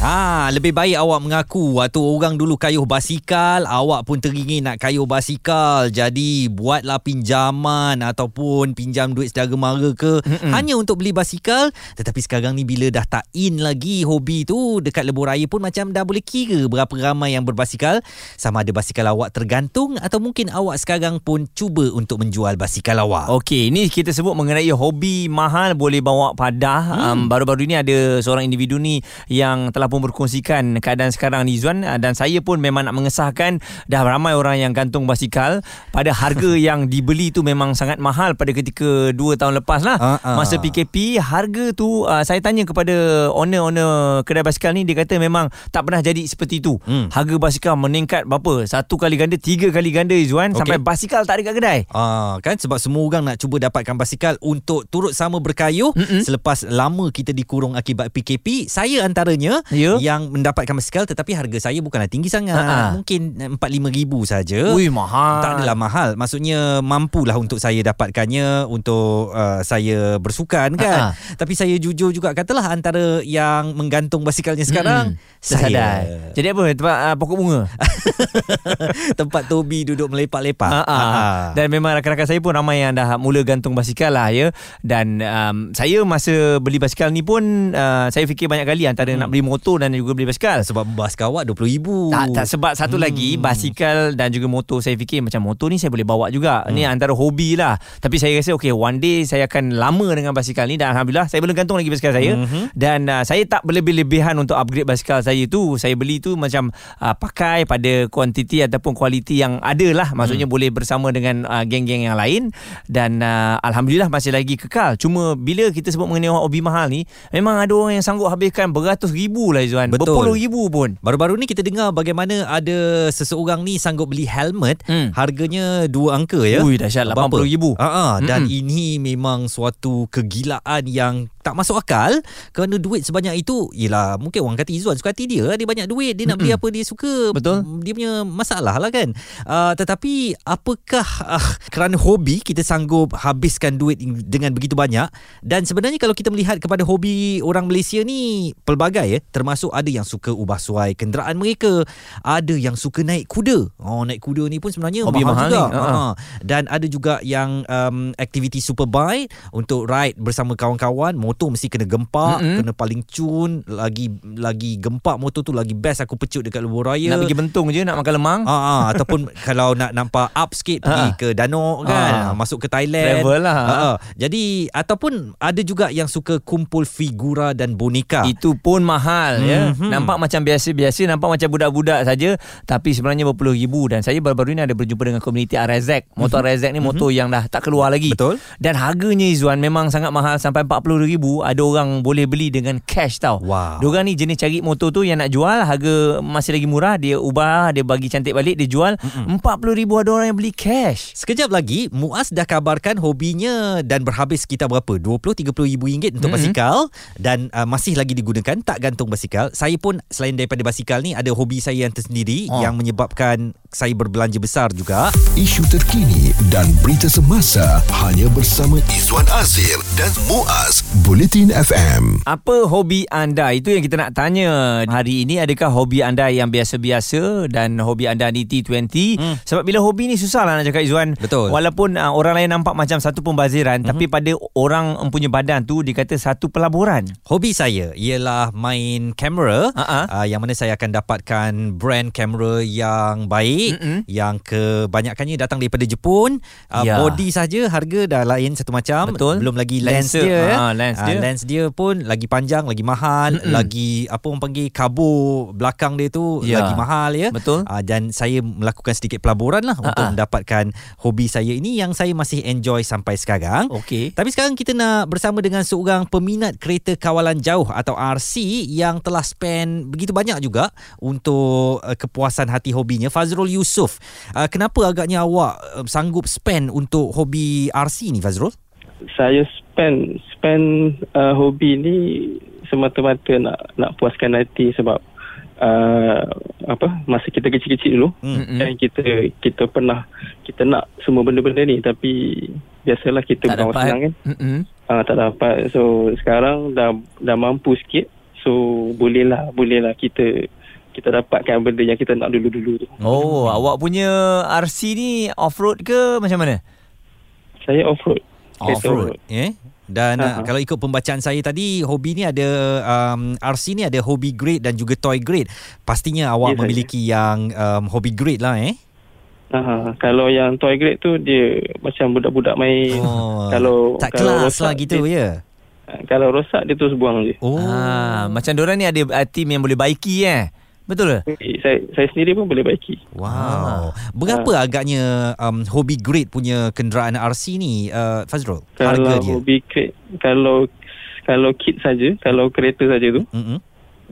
Ha, lebih baik awak mengaku waktu orang dulu kayuh basikal, awak pun teringin nak kayuh basikal. Jadi buatlah pinjaman ataupun pinjam duit saudara mara ke Mm-mm. hanya untuk beli basikal. Tetapi sekarang ni bila dah tak in lagi hobi tu dekat lebuh raya pun macam dah boleh kira berapa ramai yang berbasikal. Sama ada basikal awak tergantung atau mungkin awak sekarang pun cuba untuk menjual basikal awak. Okey, ini kita sebut mengenai hobi mahal boleh bawa padah. Hmm. Um, baru-baru ini ada seorang individu ni yang telah pun berkongsikan keadaan sekarang ni Zuan uh, dan saya pun memang nak mengesahkan dah ramai orang yang gantung basikal pada harga yang dibeli tu memang sangat mahal pada ketika 2 tahun lepas lah uh-uh. masa PKP harga tu uh, saya tanya kepada owner-owner kedai basikal ni dia kata memang tak pernah jadi seperti tu hmm. harga basikal meningkat berapa satu kali ganda tiga kali ganda Zuan okay. sampai basikal tak ada kat kedai uh, kan sebab semua orang nak cuba dapatkan basikal untuk turut sama berkayuh Mm-mm. selepas lama kita dikurung akibat PKP saya antaranya yeah. Yang mendapatkan basikal tetapi harga saya bukanlah tinggi sangat. Uh-huh. Mungkin 4-5 ribu saja. Ui, mahal. Tak adalah mahal. Maksudnya mampulah untuk saya dapatkannya untuk uh, saya bersukan kan. Uh-huh. Tapi saya jujur juga katalah antara yang menggantung basikalnya sekarang hmm. saya. Jadi apa? Tempat uh, pokok bunga? tempat Tobi duduk melepak-lepak. Uh-huh. Uh-huh. Dan memang rakan-rakan saya pun ramai yang dah mula gantung basikal lah ya. Dan um, saya masa beli basikal ni pun uh, saya fikir banyak kali antara hmm. nak beli motor motor dan juga beli basikal. Sebab basikal awak RM20,000. Tak, tak. Sebab satu hmm. lagi basikal dan juga motor saya fikir macam motor ni saya boleh bawa juga. Hmm. ni antara hobi lah. Tapi saya rasa okay one day saya akan lama dengan basikal ni dan Alhamdulillah saya belum gantung lagi basikal saya. Hmm. dan uh, saya tak berlebih-lebihan untuk upgrade basikal saya tu. Saya beli tu macam uh, pakai pada kuantiti ataupun kualiti yang ada lah. Maksudnya hmm. boleh bersama dengan uh, geng-geng yang lain. Dan uh, Alhamdulillah masih lagi kekal. Cuma bila kita sebut mengenai hobi mahal ni memang ada orang yang sanggup habiskan beratus ribu lah lah Izzuan Betul. Berpuluh ribu pun Baru-baru ni kita dengar bagaimana ada seseorang ni sanggup beli helmet hmm. Harganya dua angka ya Ui dahsyat 80 ribu uh-huh. Dan hmm. ini memang suatu kegilaan yang tak masuk akal kerana duit sebanyak itu ialah mungkin orang kata Izzuan suka hati dia dia banyak duit dia nak beli apa dia suka betul. dia punya masalah lah kan. Uh, tetapi apakah uh, kerana hobi kita sanggup habiskan duit dengan begitu banyak? Dan sebenarnya kalau kita melihat kepada hobi orang Malaysia ni pelbagai ya termasuk ada yang suka ubah suai kenderaan mereka ada yang suka naik kuda. Oh naik kuda ni pun sebenarnya hobi mahal, mahal juga. Ni. Uh-huh. dan ada juga yang um, aktiviti superbike untuk ride bersama kawan-kawan motor mesti kena gempak mm-hmm. kena paling cun lagi lagi gempak motor tu lagi best aku pecut dekat lebuh raya nak pergi bentung je nak makan lemang ha, ha, ataupun kalau nak nampak up sikit pergi ha. ke danau kan ha. masuk ke Thailand travel lah ha, jadi ataupun ada juga yang suka kumpul figura dan boneka itu pun mahal ya mm-hmm. nampak macam biasa-biasa nampak macam budak-budak saja tapi sebenarnya berpuluh ribu dan saya baru-baru ni ada berjumpa dengan komuniti RZ motor mm-hmm. RZ ni motor mm-hmm. yang dah tak keluar lagi betul dan harganya Izzuan memang sangat mahal sampai 40 ribu ribu ada orang boleh beli dengan cash tau. Wow. Diorang ni jenis cari motor tu yang nak jual harga masih lagi murah dia ubah dia bagi cantik balik dia jual RM40,000 ada orang yang beli cash. Sekejap lagi Muaz dah kabarkan hobinya dan berhabis sekitar berapa 20 30 ribu ringgit untuk mm-hmm. basikal dan uh, masih lagi digunakan tak gantung basikal. Saya pun selain daripada basikal ni ada hobi saya yang tersendiri oh. yang menyebabkan saya berbelanja besar juga. Isu terkini dan berita semasa hanya bersama Izwan Azir dan Muaz Bulletin FM. Apa hobi anda? Itu yang kita nak tanya hari ini. Adakah hobi anda yang biasa-biasa dan hobi anda ni T20? Hmm. Sebab bila hobi ni susah lah nak cakap Izzuan. Betul. Walaupun uh, orang lain nampak macam satu pembaziran. Hmm. Tapi pada orang punya badan tu dikata satu pelaburan. Hobi saya ialah main kamera. Uh-huh. Uh, yang mana saya akan dapatkan brand kamera yang baik. Mm-mm. Yang kebanyakannya datang daripada Jepun. Uh, ya. Body saja harga dah lain satu macam. Betul. Belum lagi lens, lens dia. Uh, lens lens dia. Uh, lens dia pun lagi panjang, lagi mahal, Mm-mm. lagi apa orang panggil kabur belakang dia tu yeah. lagi mahal ya. Betul. Uh, dan saya melakukan sedikit pelaburan lah uh-uh. untuk mendapatkan hobi saya ini yang saya masih enjoy sampai sekarang. Okey. Tapi sekarang kita nak bersama dengan seorang peminat kereta kawalan jauh atau RC yang telah spend begitu banyak juga untuk uh, kepuasan hati hobinya Fazrul Yusof. Uh, kenapa agaknya awak uh, sanggup spend untuk hobi RC ni Fazrul? Saya spend spend uh, hobi ni semata-mata nak nak puaskan hati sebab uh, apa masa kita kecil-kecil dulu Hmm. dan kita kita pernah kita nak semua benda-benda ni tapi biasalah kita Tak dapat. senang kan Mm-mm. uh, tak dapat so sekarang dah dah mampu sikit so bolehlah bolehlah kita kita dapatkan benda yang kita nak dulu-dulu tu Oh, awak punya RC ni off-road ke macam mana? saya off-road Kereta Off-road. Eh? Dan uh, Ha-ha. kalau ikut pembacaan saya tadi, hobi ni ada um, RC ni ada hobi grade dan juga toy grade. Pastinya awak saya. memiliki yang um, hobi grade lah eh. Aha, kalau yang toy grade tu dia macam budak-budak main Oh, kalau tak kalau kelas lah rosak gitu dia, ya. kalau rosak dia terus buang je Oh. Ah, macam diorang ni ada uh, team yang boleh baiki eh. Betul ke? saya saya sendiri pun boleh baiki Wow. Berapa agaknya um, hobi grade punya kenderaan RC ni uh, Fazrul? Harga kalau dia. hobi crate kalau kalau kit saja kalau kereta saja tu Mm-mm.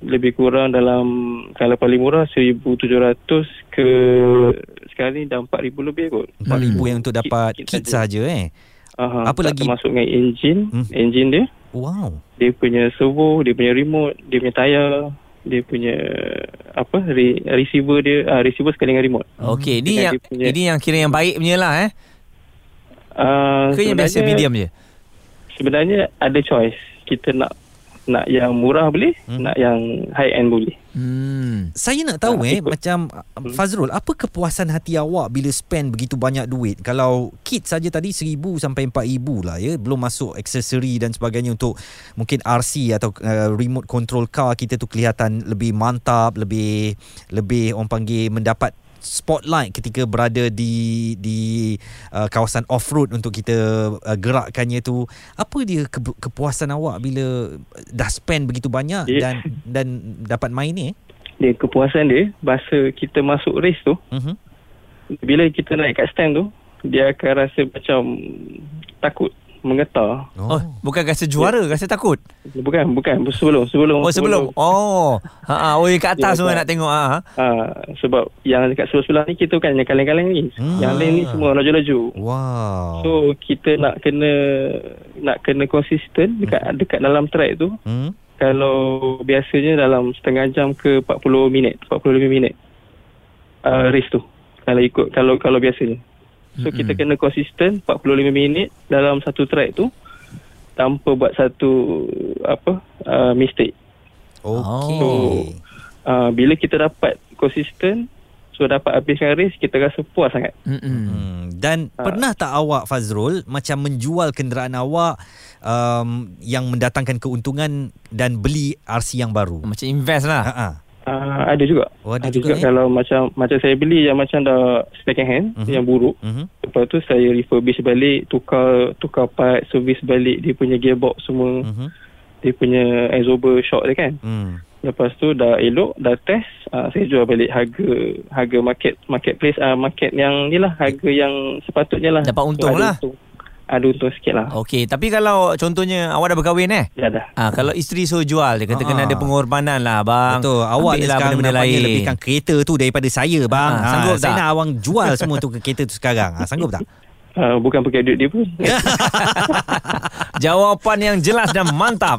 lebih kurang dalam kalau paling murah 1700 ke sekarang ni dah 4000 lebih kot 4000 yang untuk dapat Kit- kit, kit saja. saja eh. Aha, Apa lagi? termasuk dengan enjin Hmm. enjin dia Wow. dia punya servo dia punya remote dia punya tayar dia punya apa re, receiver dia ah, receiver sekali dengan remote Okey, ni Dengan yang punya- ini yang kira yang baik punya lah eh. uh, Ke yang biasa medium je? sebenarnya ada choice kita nak nak yang murah boleh Hmm. nak yang high end boleh Hmm. Saya nak tahu Ah, eh ikut. macam hmm. Fazrul apa kepuasan hati awak bila spend begitu banyak duit kalau kit saja tadi 1000 sampai 4000 lah ya belum masuk aksesori dan sebagainya untuk mungkin RC atau uh, remote control car kita tu kelihatan lebih mantap lebih lebih orang panggil mendapat spotlight ketika berada di di uh, kawasan off road untuk kita uh, gerakkannya tu apa dia ke- kepuasan awak bila dah spend begitu banyak Ya. dan dan dapat main ni dia kepuasan dia masa kita masuk race tu Mhm. bila kita naik kat stand tu dia akan rasa macam takut mengetar Oh, bukan rasa juara, rasa takut. bukan bukan sebelum sebelum Oh, sebelum. Oh. Ha ah, oh yang kat atas semua nak tengok ah. Ah, sebab yang dekat sebelah-sebelah ni kita bukan yang kaleng-kaleng ni. Hmm. Yang lain ni semua laju-laju. Wow. So kita nak kena nak kena konsisten dekat dekat dalam track tu. hmm? Kalau biasanya dalam setengah jam ke 40 minit, 45 minit. Uh, race tu. Kalau ikut kalau kalau biasanya. So kita kena konsisten 45 minit dalam satu track tu tanpa buat satu apa uh, mistake. Okey. Oh. Uh, bila kita dapat konsisten so dapat habiskan race kita rasa puas sangat. Mm-mm. Hmm. Dan Ah. pernah tak awak Fazrul macam menjual kenderaan awak um, yang mendatangkan keuntungan dan beli RC yang baru? Macam invest lah. Ha ah. Uh, ada juga. Oh, ada juga, eh? kalau macam macam saya beli yang macam dah second hand Mhm. yang buruk. Mhm. Lepas tu saya refurbish balik, tukar tukar part, service balik dia punya gearbox semua, Mhm. dia punya absorber shock dia kan. Hmm. Lepas tu dah elok, dah test, uh, saya jual balik harga harga market marketplace uh, market yang ni lah harga yang sepatutnya lah. Dapat untung ada lah. Untung, ada untung sikit lah. Okey, tapi kalau contohnya awak dah berkahwin eh? Ya dah. Ah, kalau isteri suruh jual dia kata Ah. kena ada pengorbanan lah bang. Betul. Awak ni Ambil lah sekarang benda-benda nampaknya lain. lebihkan kereta tu daripada saya bang. Ah, Ha, sanggup saya tak? nak awang jual semua tu ke kereta tu sekarang. Ha, sanggup tak? Uh, bukan pakai duit dia pun. Jawapan yang jelas dan mantap.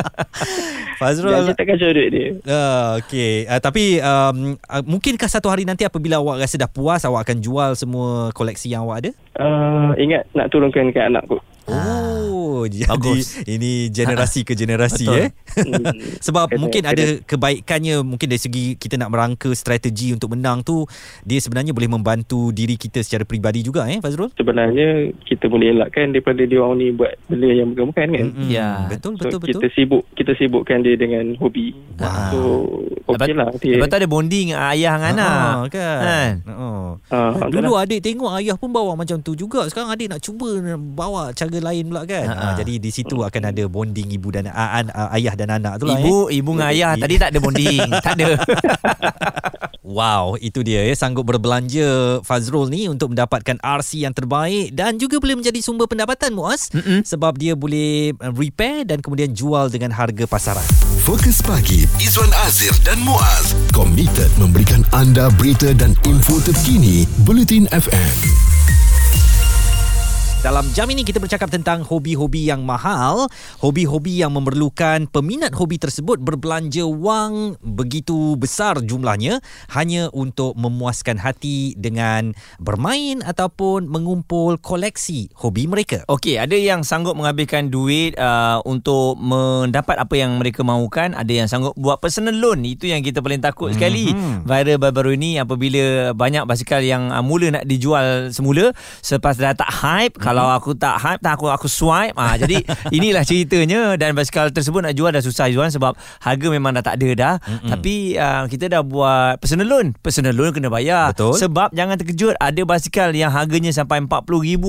Fazrul. Jangan takkan jual duit dia. Uh, okay. Uh, tapi um, uh, mungkinkah satu hari nanti apabila awak rasa dah puas awak akan jual semua koleksi yang awak ada? Uh, ingat nak turunkan ke anak kot. Oh, jadi bagus. ini generasi ke generasi Betul. eh. Hmm. Sebab Kena- mungkin kena- ada kebaikannya mungkin dari segi kita nak merangka strategi untuk menang tu dia sebenarnya boleh membantu diri kita secara peribadi juga eh Fazrul. sebenarnya kita boleh elakkan daripada dia orang ni buat benda yang bukan-bukan kan. Mm-mm. Ya. Betul So, betul betul. kita sibuk kita sibukkan dia dengan hobi. Wow. So okey lah dia. Lepas tu ada bonding ayah dengan anak. Ah, kan. Kan? Oh. Ah, Dulu itulah. adik tengok ayah pun bawa macam tu juga. Sekarang adik nak cuba bawa cara lain pula kan. Ha, Ha, ha. jadi di situ akan ada bonding ibu dan uh, uh, ayah dan anak tu lah eh. Ibu, ibu dengan ayah tadi tak ada bonding. tak ada. Wow, itu dia ya sanggup berbelanja Fazrul ni untuk mendapatkan RC yang terbaik dan juga boleh menjadi sumber pendapatan Muaz Mm-mm. sebab dia boleh uh, repair dan kemudian jual dengan harga pasaran. Fokus pagi Izwan Azir dan Muaz komited memberikan anda berita dan info terkini Bulletin FM. Dalam jam ini kita bercakap tentang hobi-hobi yang mahal, hobi-hobi yang memerlukan peminat hobi tersebut berbelanja wang begitu besar jumlahnya hanya untuk memuaskan hati dengan bermain ataupun mengumpul koleksi hobi mereka. Okey, ada yang sanggup menghabiskan duit uh, untuk mendapat apa yang mereka mahukan, ada yang sanggup buat personal loan. Itu yang kita paling takut sekali. Mhm. Viral baru-baru ini apabila banyak basikal yang uh, mula nak dijual semula, selepas dah tak hype. Kalau aku tak hype, tak aku aku swipe. Ah, jadi inilah ceritanya dan basikal tersebut nak jual dah susah jual sebab harga memang dah tak ada dah. Mhm. Tapi uh, kita dah buat personal loan. Personal loan kena bayar. Betul. Sebab jangan terkejut ada basikal yang harganya sampai 40,000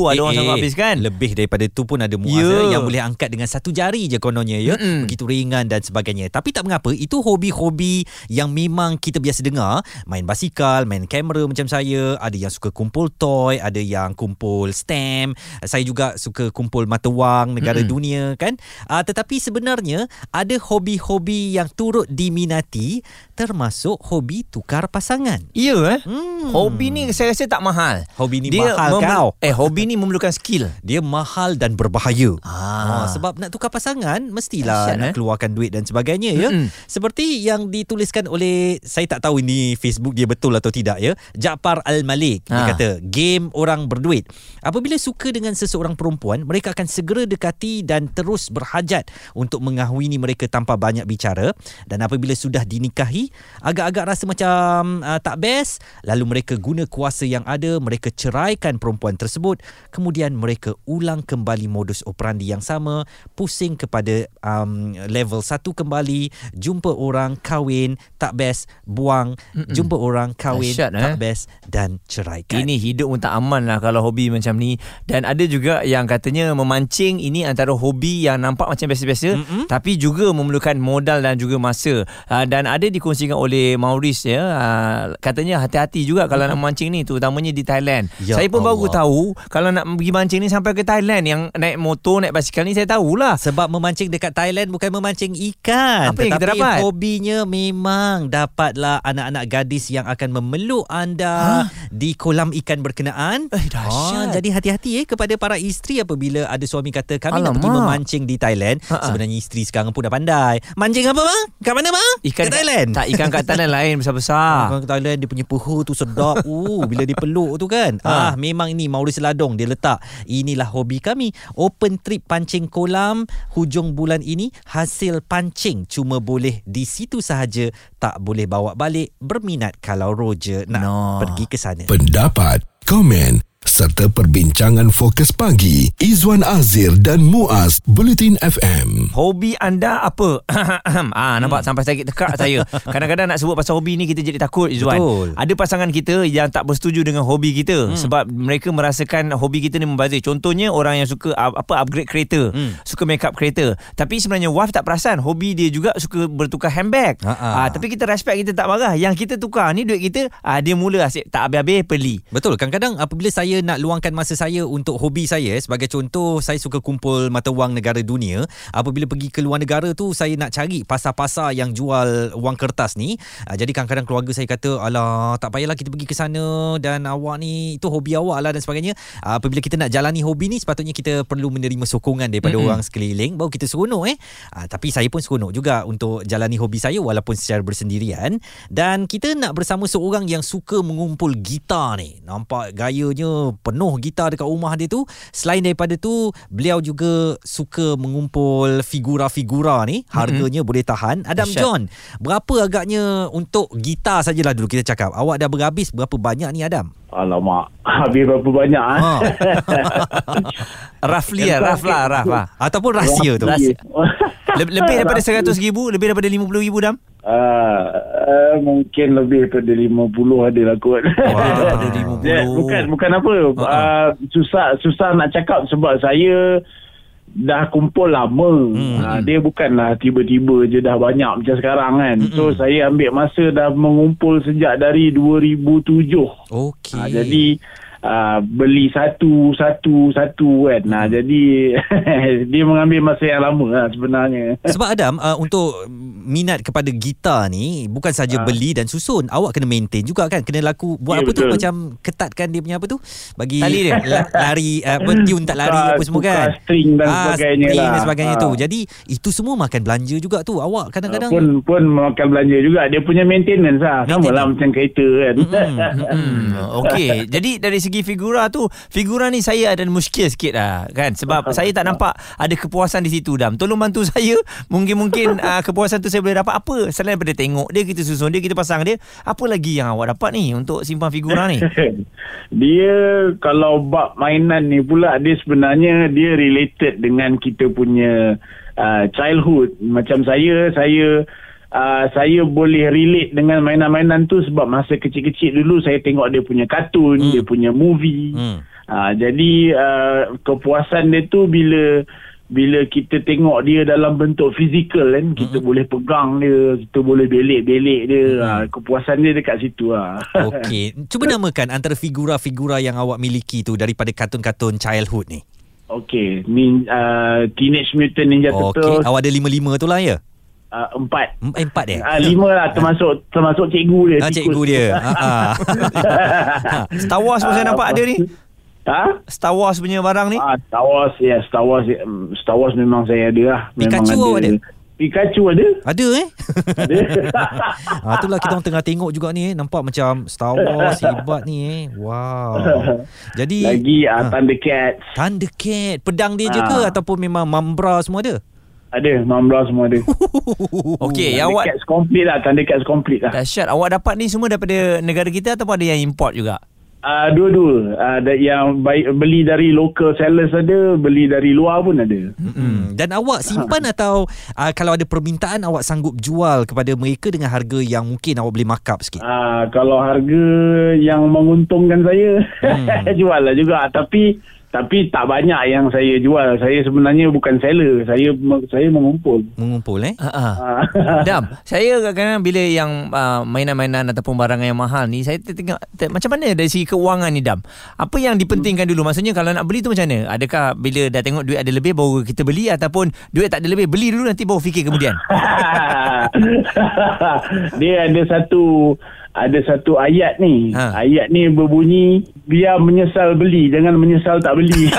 ada orang sanggup habiskan. Eh, Lebih daripada tu pun ada muaz Ya. yeah. yang boleh angkat dengan satu jari je kononnya ya. Mm-mm. Begitu ringan dan sebagainya. Tapi tak mengapa, itu hobi-hobi yang memang kita biasa dengar, main basikal, main kamera macam saya, ada yang suka kumpul toy, ada yang kumpul stamp. Saya juga suka kumpul mata wang negara Mm-mm. dunia kan. Uh, tetapi sebenarnya ada hobi-hobi yang turut diminati termasuk hobi tukar pasangan. Ya eh. Hmm. Hobi ni saya rasa tak mahal. Hobi ni mahal memel- kau. Eh hobi ni memerlukan skill. Dia mahal dan berbahaya. Ah. Oh, sebab nak tukar pasangan mestilah Dahsyat, nak eh? keluarkan duit dan sebagainya ya. Mm-mm. Seperti yang dituliskan oleh saya tak tahu ini Facebook dia betul atau tidak ya. Jaafar Al-Malik dia Ah. kata game orang berduit. Apabila suka dengan seseorang perempuan, mereka akan segera dekati dan terus berhajat untuk mengahwini mereka tanpa banyak bicara dan apabila sudah dinikahi, agak-agak rasa macam uh, tak best, lalu mereka guna kuasa yang ada, mereka ceraikan perempuan tersebut, kemudian mereka ulang kembali modus operandi yang sama, pusing kepada um, level satu kembali, jumpa orang kahwin tak best, buang, Mm-mm. jumpa orang kahwin Dahsyat, tak eh? best dan ceraikan. Ini hidup pun tak aman lah kalau hobi macam ni. Dan ada juga yang katanya memancing ini antara hobi yang nampak macam biasa-biasa Mm-mm. tapi juga memerlukan modal dan juga masa. Uh, dan ada dikongsikan oleh Maurice ya. Uh, katanya hati-hati juga kalau nak memancing ni terutamanya di Thailand. Ya saya pun baru Allah. tahu kalau nak pergi mancing ni sampai ke Thailand yang naik motor, naik basikal ni saya tahulah. Sebab memancing dekat Thailand bukan memancing ikan. Apa yang kita tetapi dapat? hobinya memang dapatlah anak-anak gadis yang akan memeluk anda di kolam ikan berkenaan. Eh, dahsyat. Ah, jadi hati-hati eh kepada para isteri apabila ada suami kata kami nak Alamak. pergi memancing di Thailand. Ha-ha. Sebenarnya isteri sekarang pun dah pandai. Mancing apa bang? Kat mana bang? Ikan Kat Thailand. Tak ikan kat Thailand lain besar-besar. Orang ke Thailand dia punya peha tu sedap. uh, bila dipeluk tu kan. Ah Ha. memang ini Maurice Ladong dia letak. Inilah hobi kami. Open trip pancing kolam hujung bulan ini hasil pancing cuma boleh di situ sahaja tak boleh bawa balik berminat kalau Roger nak No. pergi ke sana. Pendapat, komen serta perbincangan fokus pagi Izwan Azir dan Muaz Bulletin FM. Hobi anda apa? ah nampak sampai sakit tekak saya. Kadang-kadang nak sebut pasal hobi ni kita jadi takut Izwan. Betul. Ada pasangan kita yang tak bersetuju dengan hobi kita hmm. sebab mereka merasakan hobi kita ni membazir. Contohnya orang yang suka uh, apa upgrade kereta, Hmm. suka make up kereta. Tapi sebenarnya wife tak perasan hobi dia juga suka bertukar handbag. Ha-ha. Ah tapi kita respect kita tak marah. Yang kita tukar ni duit kita ah dia mula asyik tak habis-habis beli. Betul kadang-kadang apabila saya nak luangkan masa saya untuk hobi saya sebagai contoh saya suka kumpul mata wang negara dunia. Apabila pergi ke luar negara tu saya nak cari pasar-pasar yang jual wang kertas ni. Ah, jadi kadang-kadang keluarga saya kata alah tak payahlah kita pergi ke sana dan awak ni itu hobi awak lah dan sebagainya. Ah, apabila kita nak jalani hobi ni sepatutnya kita perlu menerima sokongan daripada Mm-mm. orang sekeliling. Baru kita seronok eh. Ah, tapi saya pun seronok juga untuk jalani hobi saya walaupun secara bersendirian. Dan kita nak bersama seorang yang suka mengumpul gitar ni. Nampak gayanya penuh gitar dekat rumah dia tu selain daripada tu beliau juga suka mengumpul figura-figura ni harganya boleh tahan Adam Dahsyat. John berapa agaknya untuk gitar sajalah dulu kita cakap awak dah berhabis berapa banyak ni Adam Alamak, habis berapa banyak ah? ha. Roughly lah, rough lah, rough lah. ataupun rahsia tu Rahsia. Le- lebih daripada 100 ribu, lebih daripada 50 ribu dam. Uh, uh, mungkin lebih daripada 50 ada lah kot. Lebih daripada 50. Ya, bukan bukan apa. Ha-ha. Uh, susah susah nak cakap sebab saya dah kumpul lama. Hmm. Uh, dia bukanlah tiba-tiba je dah banyak macam sekarang kan. Hmm. So saya ambil masa dah mengumpul sejak dari 2007. okey Ha, jadi uh, beli satu satu satu kan. Nah, jadi dia mengambil masa yang lama lah sebenarnya. Sebab Adam uh, untuk minat kepada gitar ni bukan saja Ah. beli dan susun, awak kena maintain juga kan. Kena laku buat Ya, apa tu betul. macam ketatkan dia punya apa tu? Bagi Tali dia. la- lari uh, apa tune tak lari Tukar- apa semua kan. string dan sebagainya string lah. dan sebagainya Ah. tu. Jadi itu semua makan belanja juga tu. Awak kadang-kadang pun pun makan belanja juga. Dia punya maintenance lah. Sama lah macam kereta kan. Hmm, Okey, jadi dari segi figura tu, figura ni saya ada muskil sikit lah kan sebab saya tak nampak ada kepuasan di situ Dam. Tolong bantu saya. Mungkin-mungkin uh, kepuasan tu saya boleh dapat apa selain daripada tengok dia kita susun dia kita pasang dia. Apa lagi yang awak dapat ni untuk simpan figura ni? dia kalau bab mainan ni pula dia sebenarnya dia related dengan kita punya uh, childhood macam saya saya uh, saya boleh relate dengan mainan-mainan tu sebab masa kecil-kecil dulu saya tengok dia punya kartun Hmm. dia punya movie. Hmm. uh, jadi uh, kepuasan dia tu bila bila kita tengok dia dalam bentuk fizikal kan kita boleh pegang dia kita boleh belik-belik dia. Uh, kepuasan dia dekat situ lah Okey, cuba namakan antara figura-figura yang awak miliki tu daripada kartun-kartun childhood ni. Okey, ni uh, Teenage Mutant Ninja Okey, Turtles. Awak ada lima-lima tu lah ya? Uh, empat. Em- Eh, empat dia? Ah lima lah termasuk termasuk cikgu dia. Ah, tikus. cikgu dia. Ha, ha. Star Wars pun saya nampak ada ni. Ha? Star Wars punya barang ni. Ah, Star Wars ya, Star Wars um, Star Wars memang saya ada lah. Memang Pikachu awak ada? Pikachu ada. Ada eh? Ada. Ha, itulah kita orang tengah tengok juga ni eh. Nampak macam Star Wars hebat ni eh. Wow. Jadi Lagi uh, Ah. Thundercats. Thundercat pedang dia je ke Ah. ataupun memang Mambra semua ada? Ada, Mambra semua ada. Okey, yang awak Thundercats complete lah, Thundercats complete lah. dahsyat. Awak dapat ni semua daripada negara kita ataupun ada yang import juga? Uh, dua-dua. Uh, ada yang baik, beli dari local sellers ada, beli dari luar pun ada. Hmm. Dan awak simpan atau uh, kalau ada permintaan awak sanggup jual kepada mereka dengan harga yang mungkin awak boleh markup sikit? Ah, kalau harga yang menguntungkan saya hmm. jual lah juga tapi tapi tak banyak yang saya jual saya sebenarnya bukan seller saya saya mengumpul Mengumpul eh? Ha ah. Ah. Dam, saya kadang-kadang bila yang uh, mainan-mainan ataupun barang yang mahal ni, saya tengok te- macam mana dari segi keuangan ni Dam. Apa yang dipentingkan dulu? Maksudnya kalau nak beli tu macam mana? Adakah bila dah tengok duit ada lebih baru kita beli ataupun duit tak ada lebih beli dulu nanti baru fikir kemudian? dia ada satu ada satu ayat ni. Ha. ayat ni berbunyi biar menyesal beli jangan menyesal tak beli.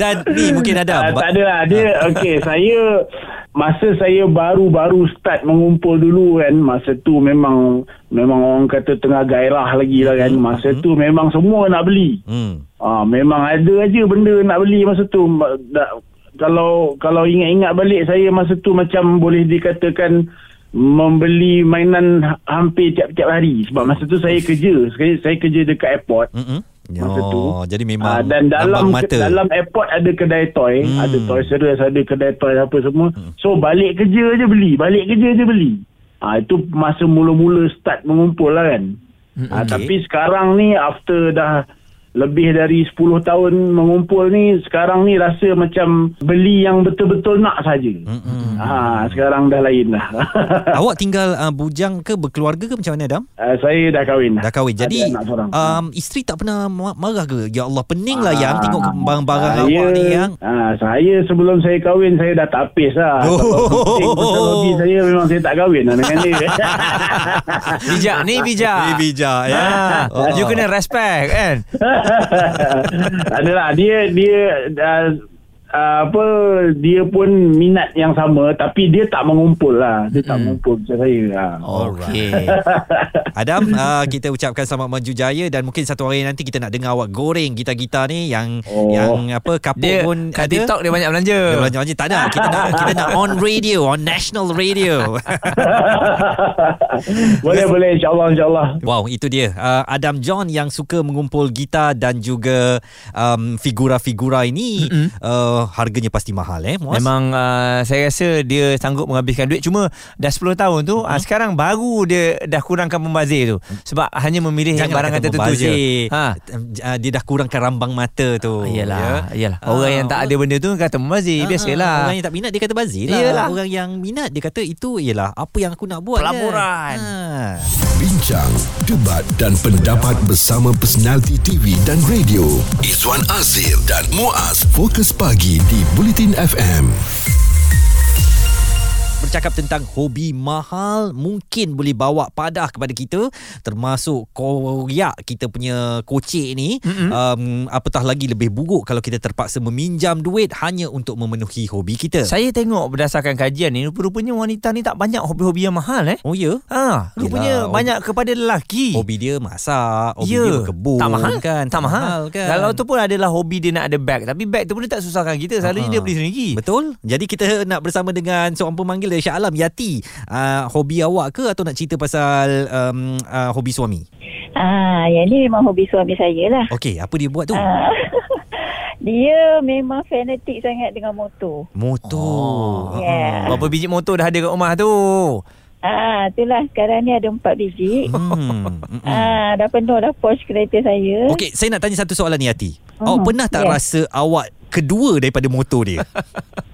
Dan ni mungkin ada. Ah, tak ada lah. Dia okey saya masa saya baru-baru start mengumpul dulu kan masa tu memang memang orang kata tengah gairah lagi lah kan. Masa tu memang semua nak beli. Hmm. ah memang ada aja benda nak beli masa tu. Kalau kalau ingat-ingat balik saya masa tu macam boleh dikatakan membeli mainan ha- hampir tiap-tiap hari sebab masa tu saya kerja saya, saya kerja dekat airport Mm-mm. Masa tu. Oh, jadi memang dan dalam mata. dalam airport ada kedai toy, hmm. ada toy series, ada kedai toy apa semua. So balik kerja je beli, balik kerja je beli. Ah itu masa mula-mula start mengumpul lah kan. Hmm, Ah, okey. tapi sekarang ni after dah lebih dari 10 tahun mengumpul ni sekarang ni rasa macam beli yang betul-betul nak saja. Ah sekarang dah lain dah. Awak tinggal uh, bujang ke berkeluarga ke macam mana Adam? Ah, saya dah kahwin dah. Dah kahwin. Jadi um, isteri tak pernah ma- marah ke? Ya Allah pening lah yang Ah, tengok barang-barang saya, awak ni yang. Ah, saya sebelum saya kahwin saya dah tak apis lah. Oh. Pasal hobi saya memang saya tak kahwin lah dengan dia. Bijak ni bijak. Ni bijak ya. Ah, Oh. You kena respect kan? Adalah dia dia uh, uh, apa dia pun minat yang sama tapi dia tak mengumpul lah. Dia tak mengumpul macam saya. Ah. Okey. Adam, uh, kita ucapkan selamat maju jaya dan mungkin satu hari nanti kita nak dengar awak goreng gitar-gitar ni yang Oh. yang apa kapuk Dia pun kat ada. TikTok dia banyak belanja. Dia belanja-belanja tak nak. Kita nak kita nak on radio, on national radio. boleh boleh insyaallah insyaallah. Wow, itu dia. Uh, Adam John yang suka mengumpul gitar dan juga um, figura-figura ini. Uh, harganya pasti mahal eh Muaz. Memang uh, saya rasa dia sanggup menghabiskan duit cuma dah 10 tahun tu uh, sekarang baru dia dah kurangkan membazir tu sebab hanya memilih yang Janganlah barangan kata tertentu je. Ha. Uh, dia dah kurangkan rambang mata tu. Iyalah, iyalah. Ah, Orang yang tak ada benda tu kata membazir, Ah, biasalah. Orang yang tak minat dia kata bazir lah. Iyalah. Orang yang minat dia kata itu ialah apa yang aku nak buat Pelaburan. Ha. Bincang, debat dan pendapat bersama personaliti TV dan radio. Izwan Azir dan Muaz Fokus Pagi di Bulletin FM. Bercakap tentang hobi mahal mungkin boleh bawa padah kepada kita termasuk koyak kita punya kocek ni mm-hmm. um, apatah lagi lebih buruk kalau kita terpaksa meminjam duit hanya untuk memenuhi hobi kita Saya tengok berdasarkan kajian ni rupanya wanita ni tak banyak hobi-hobi yang mahal eh. oh ya Ha, rupanya Yelah, banyak kepada lelaki. hobi dia masak hobi Ya, dia berkebun tak mahal kan tak mahal. kan Kalau tu pun adalah hobi dia nak ada bag tapi bag tu pun dia tak susahkan kita selalunya Ha. dia beli sendiri. Betul. Jadi kita nak bersama dengan seorang pemanggil dari Shah Alam Yati. Uh, hobi awak ke atau nak cerita pasal um, uh, hobi suami? Ah, yang ni memang hobi suami saya lah. Okey, apa dia buat tu? Ah, dia memang fanatik sangat dengan motor. Motor. Oh. Yeah. Berapa biji motor dah ada kat rumah tu? Ah, itulah sekarang ni ada empat biji. Hmm. mm-mm. Ah, dah penuh dah Porsche kereta saya. Okey, saya nak tanya satu soalan ni Yati. Mhm, Awak pernah tak yes. rasa awak kedua daripada motor dia?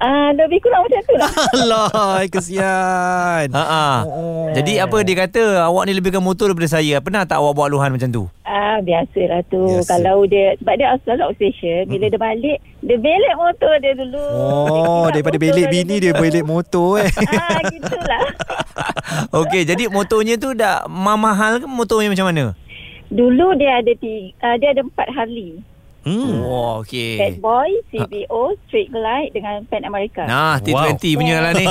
Ah, lebih kurang macam tu lah. Alah, kesian. Ha ah. Oh. Jadi apa dia kata awak ni lebihkan motor daripada saya. Pernah tak awak buat luahan macam tu? Ah, biasalah tu. Biasa. Kalau dia sebab dia selalu outstation, bila dia balik, dia belik motor dia dulu. Oh, Dia daripada belik bini dia dulu. belik motor eh. Ah, gitulah. Okey, jadi motornya tu dah ma- mahal ke motornya macam mana? Dulu dia ada tiga, uh, dia ada empat Harley. Hmm. Oh, Bad okey. Boy, CBO, Street Glide dengan Pan America. Nah, T20 Wow. punya lah ni.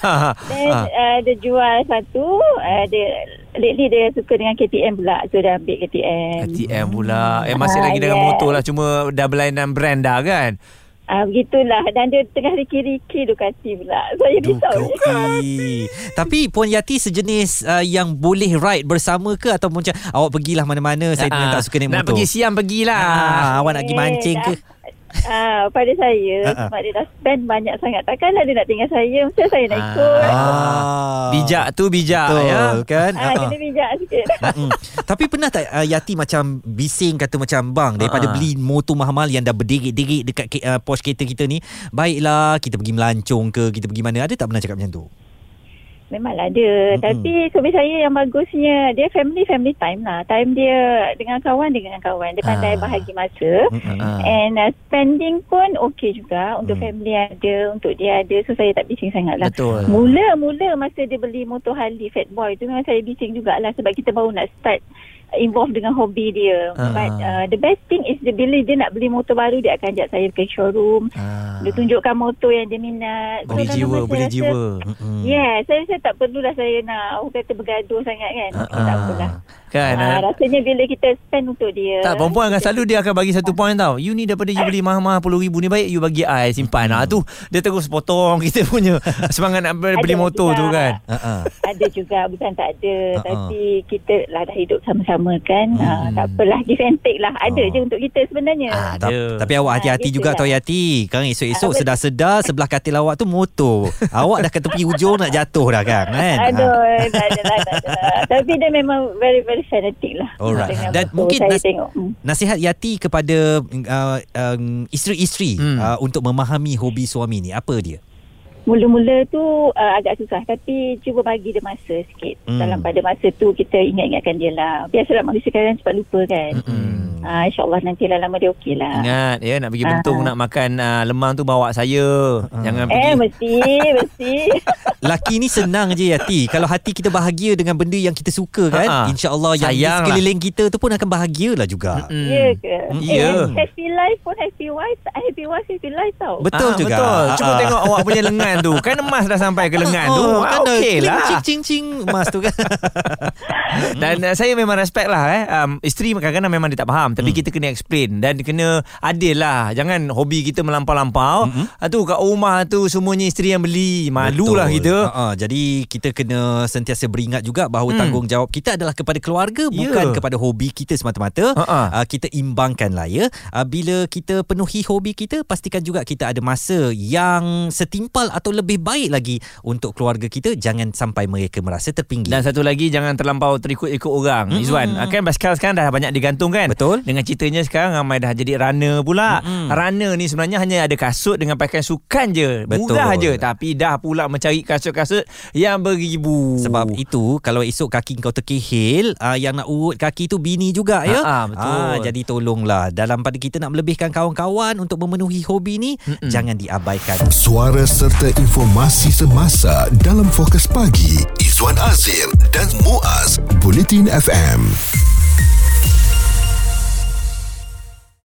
Ah, Then uh, dia jual satu, uh, dia lately dia suka dengan KTM pula. So dia ambil KTM. KTM pula. Eh masih Ah, lagi dengan yes. motor lah cuma dah berlainan brand dah kan. Ah begitulah dan dia tengah riki-riki Ducati pula. Saya risau. Ducati. Tapi Puan Yati sejenis uh, yang boleh ride bersama ke atau macam awak pergilah mana-mana saya Ah, uh, tak suka naik Nak motor. pergi siang pergilah. Ah, awak nak pergi Eh, mancing ke? Ah, pada saya ah. sebab dia dah spend banyak sangat. Takkanlah dia nak tinggal saya. Mesti saya nak ikut. Ah. Bijak tu bijak Betul ya. kan? Ah, ah. kena bijak sikit. Tapi pernah tak uh, Yati macam bising kata macam bang daripada Ha-ha. beli motor mahal-mahal yang dah berdegik-degik dekat uh, Porsche kereta kita ni baiklah kita pergi melancong ke kita pergi mana ada tak pernah cakap macam tu Memanglah ada. Mm-mm. Tapi suami saya yang bagusnya, dia family-family time lah. Time dia dengan kawan, dengan kawan. Dia pandai Ah. bahagi masa. Mm-mm. Ah. And uh, spending pun okey juga. Untuk Hmm. family ada, untuk dia ada. So saya tak bising sangat lah. Betul. Mula-mula masa dia beli motor Harley Fat Boy tu memang saya bising jugalah sebab kita baru nak start involve dengan hobi dia. Ah. But uh, the best thing is dia bila dia nak beli motor baru dia akan ajak saya ke showroom. Ah. Dia tunjukkan motor yang dia minat. Beli So, jiwa, saya rasa, jiwa. Yeah, saya rasa tak perlulah saya nak orang kata bergaduh sangat kan. Okay, tak ah. apalah. Kan? Ah, rasanya bila kita spend untuk dia. Tak, perempuan akan selalu dia akan bagi satu point tau. You ni daripada you beli mahal-mahal puluh ribu ni baik you bagi I simpan. Ah tu dia terus potong kita punya semangat nak beli Ada motor juga. tu kan. Ah, ah. Ada juga bukan tak ada Ah, tapi kita lah dah hidup sama-sama kan. Hmm. Ah, tak apalah give and take lah. Ada Ah. je untuk kita sebenarnya. Ah, Ta- Ada. Tapi awak hati-hati Ah, juga tau Yati Kan esok-esok Ah, betul. sedar-sedar Sebelah katil awak tu motor Awak dah ke tepi ujung Nak jatuh dah kan, kan? Aduh, Ah. tak ada lah, tak ada lah. Tapi dia memang very, very fanatic lah. Alright. Dengan Dan mungkin saya nas- tengok. Hmm. Nasihat Yati kepada uh, um, isteri-isteri Hmm. uh, Untuk memahami hobi suami ni Apa dia? Mula-mula tu uh, agak susah tapi cuba bagi dia masa sikit. Hmm. Dalam pada masa tu kita ingat-ingatkan dia lah. Biasalah manusia kadang cepat lupa kan. Hmm. Ah, InsyaAllah nanti lah lama dia okey lah. Ingat ya nak pergi bentung Ah. nak makan uh, lemang tu bawa saya. Jangan Eh pergi. mesti, mesti. Laki ni senang je Yati Kalau hati kita bahagia Dengan benda yang kita suka kan Ha-ha. InsyaAllah yang di lah. sekeliling kita tu pun Akan bahagia lah juga Mm. Ya ke? Ya. Eh, happy life pun happy wife. Happy wife, happy life tau. Betul Ah, juga Betul. Cuba Ah, ah. tengok awak punya lengan tu. Kan emas dah sampai ke lengan tu. Oh, Ah, kan Okey kling, lah. Cing cing cing Emas tu kan Dan uh, saya memang respect lah eh. Um, isteri kadang-kadang memang dia tak faham. Faham tapi kita kena explain dan kena adil lah jangan hobi kita melampau-lampau mm-hmm. tu kat rumah tu semuanya isteri yang beli malulah kita uh-uh. jadi kita kena sentiasa beringat juga bahawa hmm. tanggungjawab kita adalah kepada keluarga Ya. bukan kepada hobi kita semata-mata Ha-ha. uh, kita imbangkanlah ya uh, bila kita penuhi hobi kita pastikan juga kita ada masa yang setimpal atau lebih baik lagi untuk keluarga kita jangan sampai mereka merasa terpinggir Dan satu lagi jangan terlampau terikut-ikut orang. Mm-hmm. Izwan, kan basikal sekarang dah banyak digantung kan? Betul. Dengan ceritanya sekarang ramai dah jadi runner pula. Mm-hmm. Runner ni sebenarnya hanya ada kasut dengan pakaian sukan je. Betul. Murah je tapi dah pula mencari kasut-kasut yang beribu. Sebab itu kalau esok kaki kau terkehil uh, yang nak urut kaki tu bini juga ya. Ha, ha, betul. Ah, jadi tolonglah dalam pada kita nak melebihkan kawan-kawan untuk memenuhi hobi ni Mm-mm. jangan diabaikan. Suara serta informasi semasa dalam Fokus Pagi Izwan Azir dan Muaz Bulletin FM.